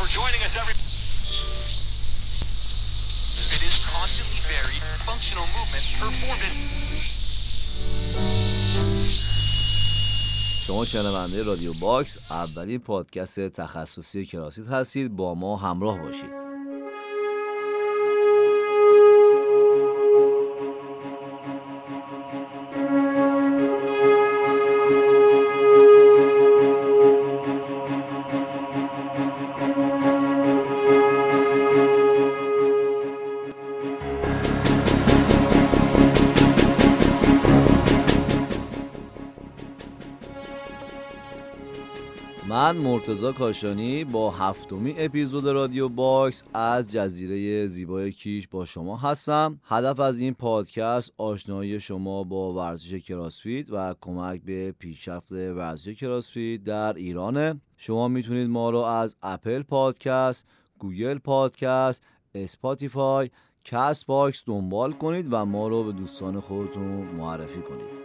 for joining us every It is constantly varied, functional movements performed شما شنونده رادیو باکس اولین پادکست تخصصی کراسیت هستید با ما همراه باشید من مرتضی کاشانی با هفتمین اپیزود رادیو باکس از جزیره زیبای کیش با شما هستم. هدف از این پادکست آشنایی شما با ورزش کراسفیت و کمک به پیشرفت ورزش کراسفیت در ایرانه. شما می‌تونید ما رو از Apple Podcast Google Podcast Spotify Castbox دنبال کنید و ما رو به دوستان خودتون معرفی کنید.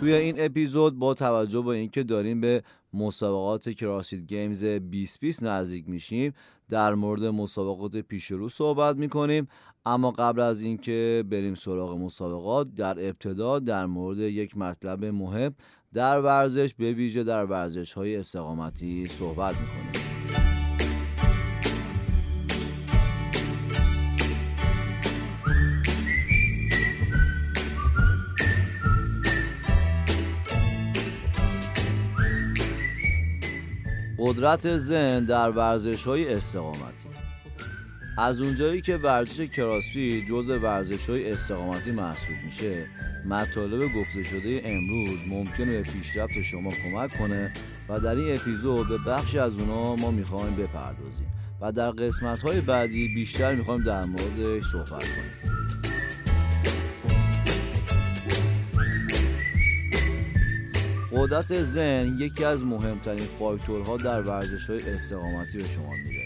توی این اپیزود با توجه به اینکه داریم به مسابقات کراسید گیمز 2020 نزدیک میشیم در مورد مسابقات پیش رو صحبت می‌کنیم. اما قبل از اینکه بریم سراغ مسابقات در ابتدا در مورد یک مطلب مهم در ورزش به ویژه در ورزش های استقامتی صحبت می‌کنیم. قدرت ذهن در ورزش های استقامتی. از اونجایی که ورزش کراسفی جز ورزش های استقامتی محسوب میشه مطالب گفته شده امروز ممکنه به پیشرفت شما کمک کنه و در این اپیزود به بخشی از اونا ما می‌خوایم بپردازیم و در قسمت های بعدی بیشتر می‌خوایم در موردش صحبت کنیم. قدرت ذهن یکی از مهمترین فاکتورها در ورزش های استقامتی به شما میده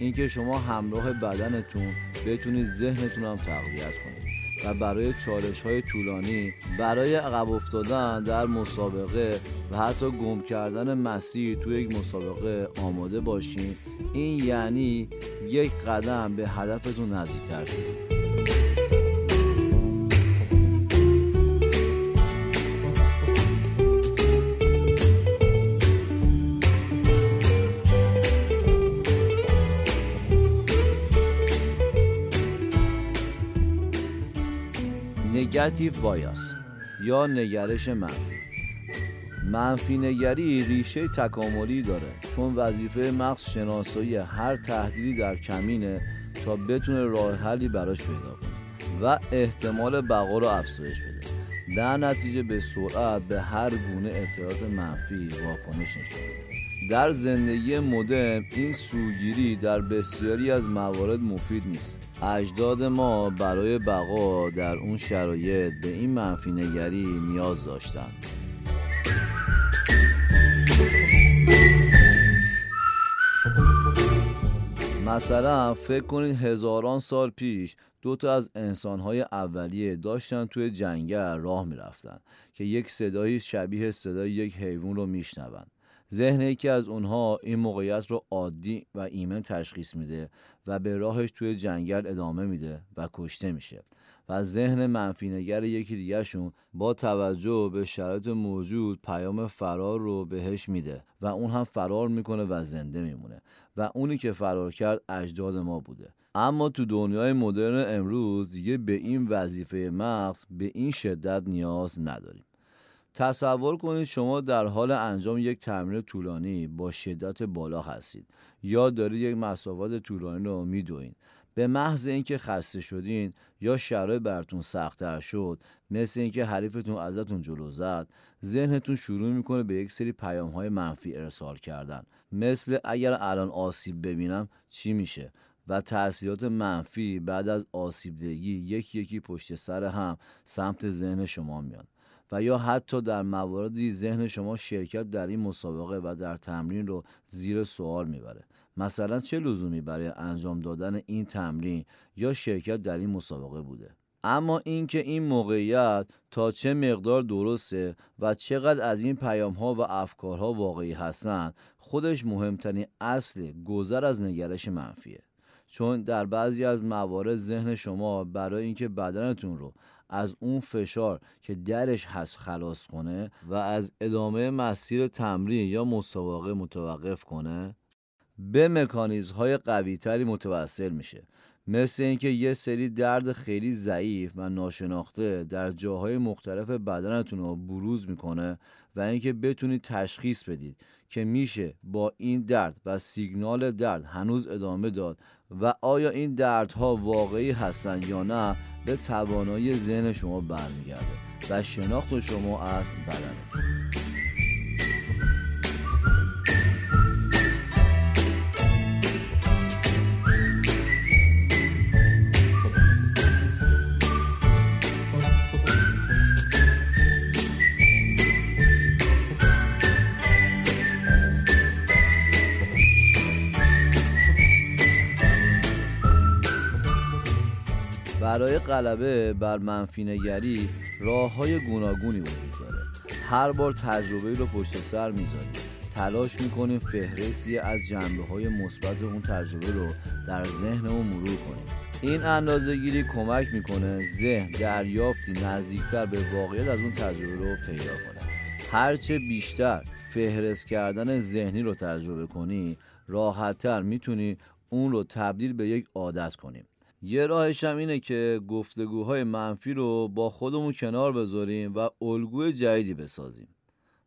اینکه شما همراه بدنتون بتونید ذهنتون هم تقویت کنید و برای چالش های طولانی برای عقب افتادن در مسابقه و حتی گم کردن مسیر توی یک مسابقه آماده باشین. این یعنی یک قدم به هدفتون نزدیکتر شدید نگاتیو بایاس. یا نگرش منفی منفی نگری ریشه تکاملی داره. چون وظیفه مغز شناسایی هر تهدیدی در کمینه تا بتونه راه حلی براش پیدا کنه. و احتمال بقا رو افزایش بده. در نتیجه به سرعت به هر گونه اطلاعات منفی واکنش نشون میده. در زندگی مدرن این سوگیری در بسیاری از موارد مفید نیست. اجداد ما برای بقا در اون شرایط به این منفی نگری نیاز داشتند مثلا فکر کنید هزاران سال پیش دو تا از انسانهای اولیه داشتن توی جنگل راه می‌رفتن که یک صدایی شبیه صدای یک حیوان رو میشنوند ذهن یکی از اونها این موقعیت رو عادی و ایمن تشخیص میده و به راهش توی جنگل ادامه میده و کشته میشه. و ذهن منفی نگر یکی دیگهشون با توجه به شرایط موجود پیام فرار رو بهش میده و اون هم فرار می‌کنه و زنده میمونه و اونی که فرار کرد اجداد ما بوده. اما تو دنیای مدرن امروز دیگه به این وظیفه مغز به این شدت نیاز نداریم. تصور کنید شما در حال انجام یک تمرین طولانی با شدت بالا هستید یا دارید یک مسافت طولانی رو میدوین. به محض اینکه خسته شدین یا شرایط براتون سختتر شد مثل اینکه حریفتون ازتون جلو زد ذهنتون شروع می‌کنه به یک سری پیام های منفی ارسال کردن. مثل اگر الان آسیب ببینم چی میشه؟ و تاثیرات منفی بعد از آسیبدگی یکی یکی پشت سر هم سمت ذهن شما میاد و یا حتی در مواردی ذهن شما شرکت در این مسابقه و در تمرین رو زیر سوال می‌بره. مثلا چه لزومی برای انجام دادن این تمرین یا شرکت در این مسابقه بوده؟ اما اینکه این موقعیت تا چه مقدار درسته و چقدر از این پیام ها و افکارها واقعی هستند خودش مهمترین اصل گذر از نگرش منفیه. چون در بعضی از موارد ذهن شما برای اینکه بدنتون رو از اون فشار که درش هست خلاص کنه و از ادامه مسیر تمرین یا مسابقه متوقف کنه به مکانیزم های قوی تری متوسل میشه. مثل اینکه یه سری درد خیلی ضعیف و ناشناخته در جاهای مختلف بدنتون رو بروز می‌کنه و اینکه بتونید تشخیص بدید که میشه با این درد و سیگنال درد هنوز ادامه داد و آیا این دردها واقعی هستن یا نه به توانایی ذهن شما برمیگرده و شناخت شما از بدنتون برای غلبه بر منفی نگری راه های گوناگونی وجود داره. هر بار تجربه رو پشت سر می‌ذاریم تلاش می‌کنیم فهرستی از جنبه های مثبت اون تجربه رو در ذهنمون مرور کنیم. این اندازه گیری کمک می‌کنه ذهن دریافتی نزدیکتر به واقعیت از اون تجربه رو پیدا کنه. هرچه بیشتر فهرست کردن ذهنی رو تجربه کنی راحتتر می‌تونی اون رو تبدیل به یک عادت کنیم یه راهش هم اینه که گفتگوهای منفی رو با خودمون کنار بذاریم و الگوی جدیدی بسازیم.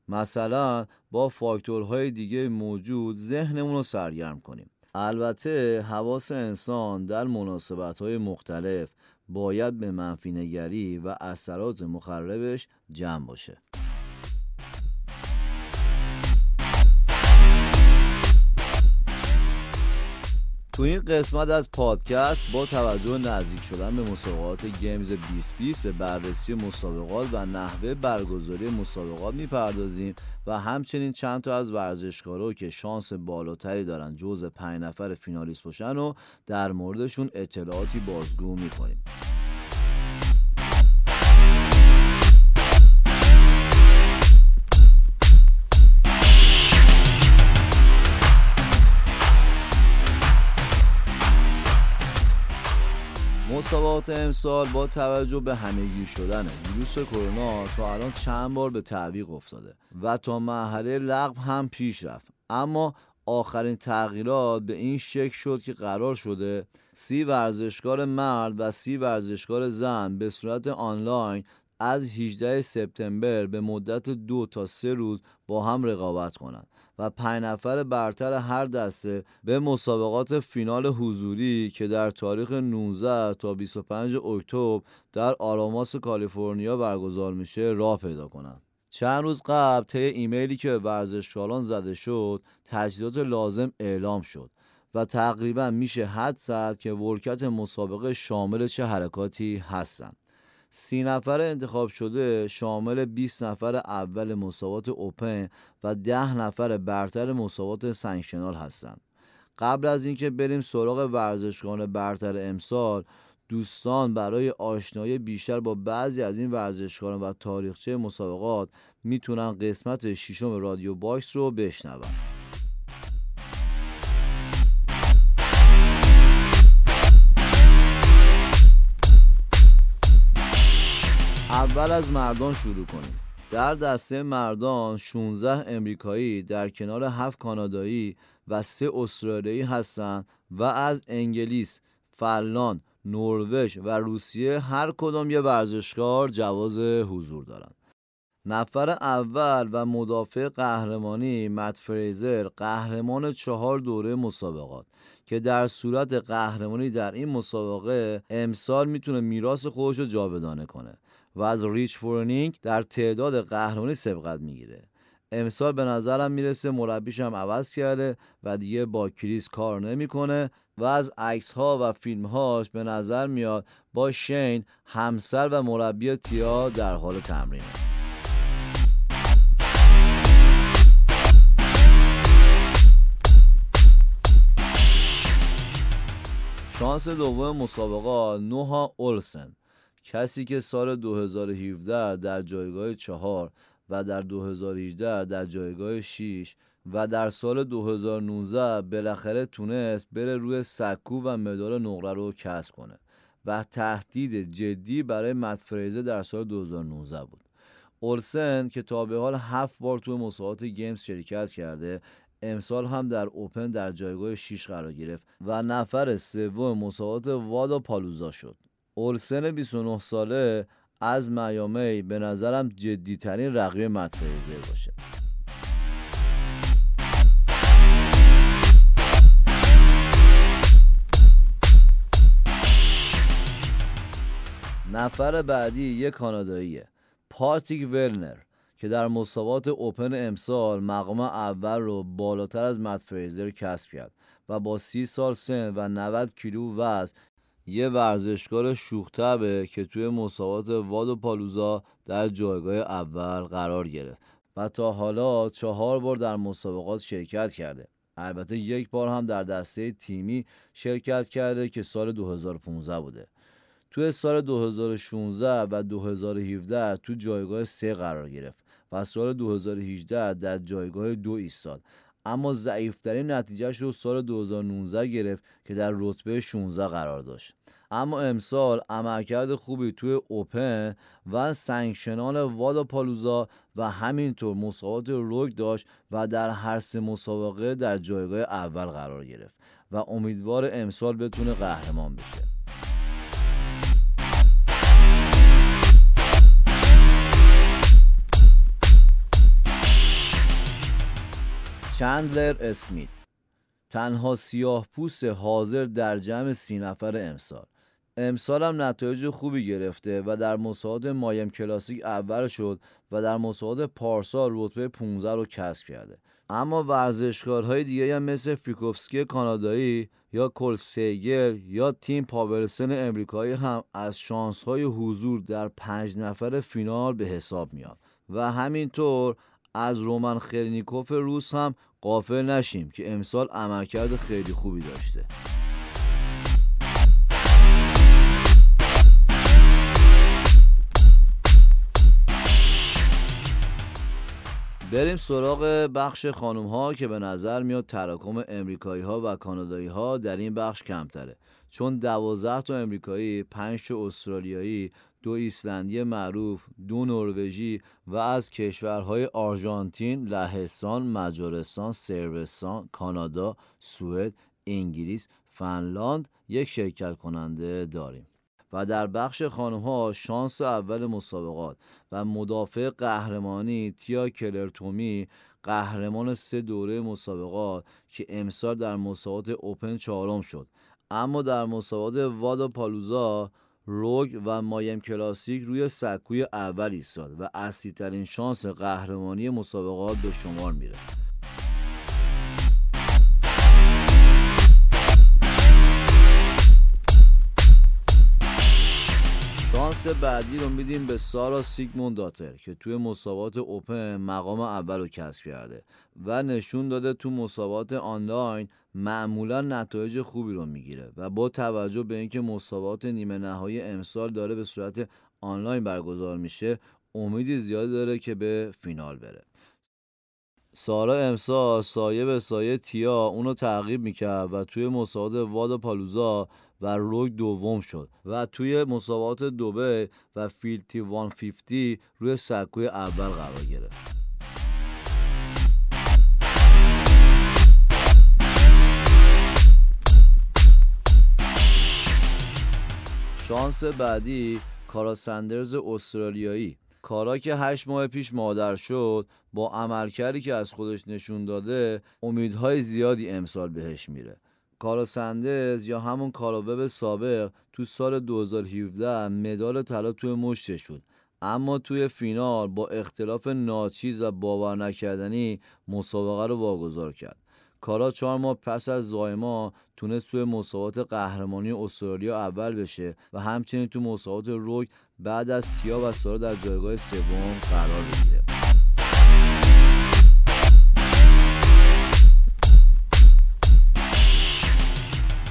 مثلا با فاکتورهای دیگه موجود ذهنمون رو سرگرم کنیم. البته حواس انسان در مناسبت مختلف باید به منفی نگری و اثرات مخربش جمع باشه. تو این قسمت از پادکست با توجه نزدیک شدن به مسابقات گیمز 2020 به بررسی مسابقات و نحوه برگزاری مسابقات می‌پردازیم و همچنین چند تا از ورزشکارا که شانس بالاتری دارن جزء پنج نفر فینالیست باشن و در موردشون اطلاعاتی بازگو می‌کنیم. مسابقات امسال با توجه به همهگیر شدن ویروس کرونا تا الان چند بار به تعویق افتاده و تا مرحله لغو هم پیش رفت. اما آخرین تغییرات به این شکل شد که قرار شده سی ورزشکار مرد و سی ورزشکار زن به صورت آنلاین از 18 سپتامبر به مدت دو تا سه روز با هم رقابت کنند. و پنج نفر برتر هر دسته به مسابقات فینال حضوری که در تاریخ 19 تا 25 اکتبر در آراماس کالیفرنیا برگزار میشه راه پیدا کنند. چند روز قبل طی ایمیلی که به ورزشکاران زده شد تجهیزات لازم اعلام شد و تقریبا میشه حد زد که ورکت مسابقه شامل چه حرکاتی هستند سی نفر انتخاب شده شامل 20 نفر اول مسابقات اوپن و 10 نفر برتر مسابقات سنگشنال هستند. قبل از اینکه بریم سراغ ورزشکاران برتر امسال دوستان برای آشنایی بیشتر با بعضی از این ورزشکاران و تاریخچه مسابقات می‌تونن قسمت ششم رادیو باکس رو بشنون. اول از مردان شروع کنیم در دسته مردان 16 امریکایی در کنار 7 کانادایی و 3 استرالیایی هستند و از انگلیس، فنلاند، نروژ و روسیه هر کدام یه ورزشکار جواز حضور دارند. نفر اول و مدافع قهرمانی مت فریزر قهرمان چهار دوره مسابقات که در صورت قهرمانی در این مسابقه امسال می‌تونه میراث خودش رو جاودانه کنه و از ریچ فورنینگ در تعداد قهرمانی سبقت می‌گیره. امسال به نظرم می‌رسه مربیش هم عوض کرده و دیگه با کریس کار نمی‌کنه و از عکس ها و فیلم هاش به نظر میاد با شین همسر و مربی تیا در حال تمرینه. شانس دوم مسابقه نوها اولسن. کسی که سال 2017 در جایگاه چهار و در 2018 در جایگاه 6 و در سال 2019 بالاخره تونست بره روی سکو و مدال نقره رو کسب کنه و تهدید جدی برای متفریزه در سال 2019 بود. اولسن که تا به حال هفت بار توی مسابقات گیمز شرکت کرده امسال هم در اوپن در جایگاه 6 قرار گرفت و نفر سوم مسابقات وادا پالوزا شد. اولسن 29 ساله از میامی به نظرم جدیترین رقیب متفریزر باشه. نفر بعدی یک کاناداییه پاتیک ورنر که در مسابقات اوپن امسال مقام اول رو بالاتر از مت فریزر کسب کرد و با سی سال سن و 90 کیلو وزن یه ورزشکار شوختبه که توی مسابقات واد و پالوزا در جایگاه اول قرار گرفت و تا حالا چهار بار در مسابقات شرکت کرده. البته یک بار هم در دسته تیمی شرکت کرده که سال 2015 بوده. توی سال 2016 و 2017 تو جایگاه سه قرار گرفت و سال 2018 در جایگاه دو ایستاد. اما ضعیفترین نتیجهش رو سال 2019 گرفت که در رتبه 16 قرار داشت. اما امسال عملکرد خوبی توی اوپن و سنگشنان وادا پالوزا و همینطور مسابقات روگ داشت و در هر سه مسابقه در جایگاه اول قرار گرفت و امیدوار امسال بتونه قهرمان بشه. چندلر اسمیت تنها سیاه پوست حاضر در جمع سی نفر امسال. امسال هم نتایج خوبی گرفته و در مسابقات مایم کلاسیک اول شد و در مسابقات پارسال رتبه 15 رو کسب کرده. اما ورزشکارهای دیگه هم مثل فریکوفسکی کانادایی یا کل سیگر یا تیم پاورسن امریکایی هم از شانسهای حضور در پنج نفر فینال به حساب میاد و همینطور از رومن خرنیکوف روس هم قافل نشیم که امسال عملکرد خیلی خوبی داشته. بریم سراغ بخش خانوم ها که به نظر میاد تراکم امریکایی ها و کانادایی ها در این بخش کمتره چون دوازده تا امریکایی، پنج تا استرالیایی، دو ایسلندی معروف، دو نروژی و از کشورهای آرژانتین، لهستان، مجارستان، سربستان، کانادا، سوئد، انگلیس، فنلاند یک شرکت کننده داریم. و در بخش خانم ها شانس اول مسابقات و مدافع قهرمانی تیا کلرتومی قهرمان سه دوره مسابقات که امسال در مسابقات اوپن چهارم شد. اما در مسابقات وادا پالوزا روگ و مایم کلاسیک روی سکوی اول ایستاد و اصلی ترین شانس قهرمانی مسابقات به شمار میره بعدی رو میدیم به سارا سیگمون داتر که توی مسابقات اوپن مقام اول رو کسب کرده و نشون داده تو مسابقات آنلاین معمولا نتایج خوبی رو می‌گیره و با توجه به اینکه مسابقات نیمه نهایی امسال داره به صورت آنلاین برگزار میشه امیدی زیادی داره که به فینال بره. سارا امسال سایه به سایه تیا اونو تعقیب می‌کرد و توی مسابقات واد پالوزا و روگ دوم شد و توی مسابقات دوبه و فیلتی 150 روی سکوی اول قرار گرفت. شانس بعدی کارا سندرز استرالیایی. کارا که هشت ماه پیش مادر شد با عملکردی که از خودش نشون داده امیدهای زیادی امسال بهش میره. کارا سندرز یا همون کارا وب سابق تو سال 2017 مدال طلا توی مشتش شد. اما توی فینال با اختلاف ناچیز و باور نکردنی مسابقه رو واگذار کرد. کارا چهار ماه پس از زایما تونست توی مسابقات قهرمانی استرالیا اول بشه و همچنین تو مسابقات روک بعد از تیا و سارا در جایگاه سوم قرار بگیره.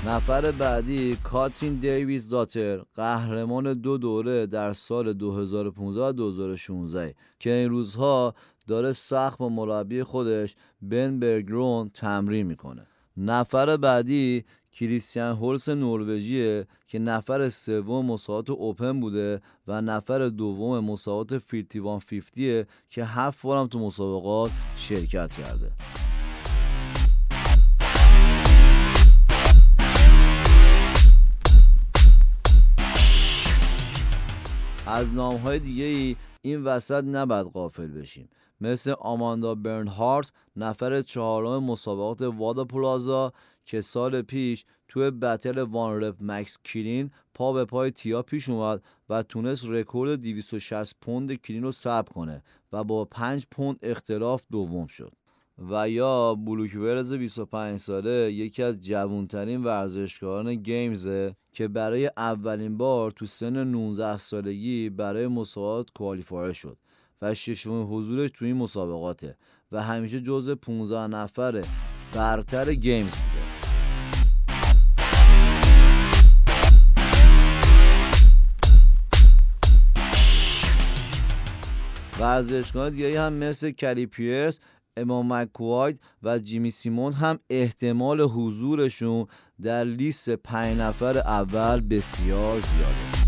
نفر بعدی کاترین دیویز داتر قهرمان دو دوره در سال 2015 و 2016 که این روزها داره سخت با مربی خودش بن برگرون تمرین می‌کنه. نفر بعدی کریستیان هولس نروژیه که نفر سوم مسابقات اوپن بوده و نفر دوم مسابقات 5150 که هفت بارم تو مسابقات شرکت کرده. از نام های دیگه ای این وسط نباید غافل بشیم. مثل آماندا برنهارت نفر چهارم مسابقات وادا پلازا که سال پیش توی battle one rep max clean پا به پای تیا پیش اومد و تونست رکورد 260 پوند clean رو ثبت کنه و با 5 پوند اختلاف دوم شد. و یا بروک ولز 25 ساله یکی از جوانترین ورزشکاران Games ه که برای اولین بار تو سن 19 سالگی برای مسابقات qualifier شد و ششمین حضورش تو این مسابقاته و همیشه جزو 15 نفر برتر گیمز بوده. ورزشکاران دیگه هم مثل کلی پیرس امام مکواید و جیمی سیمون هم احتمال حضورشون در لیست پنج نفر اول بسیار زیاده.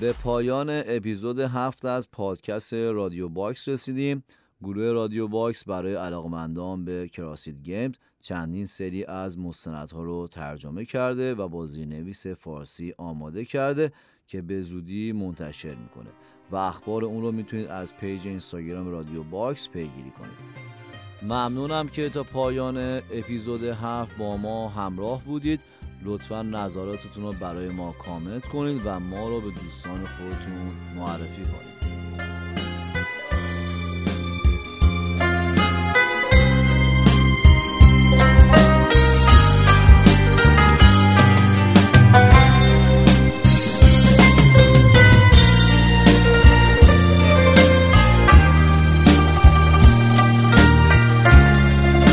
به پایان اپیزود هفت از پادکست رادیو باکس رسیدیم. گروه رادیو باکس برای علاقمندان به کراسفیت Games چندین سری از مستندها رو ترجمه کرده و با زیرنویس فارسی آماده کرده که به زودی منتشر می‌کنه. و اخبار اون رو می‌تونید از page اینستاگرام رادیو باکس پیگیری کنید. ممنونم که تا پایان اپیزود هفت با ما همراه بودید. لطفا نظراتتون رو برای ما کامنت کنید و ما رو به دوستان خودتون معرفی کنید.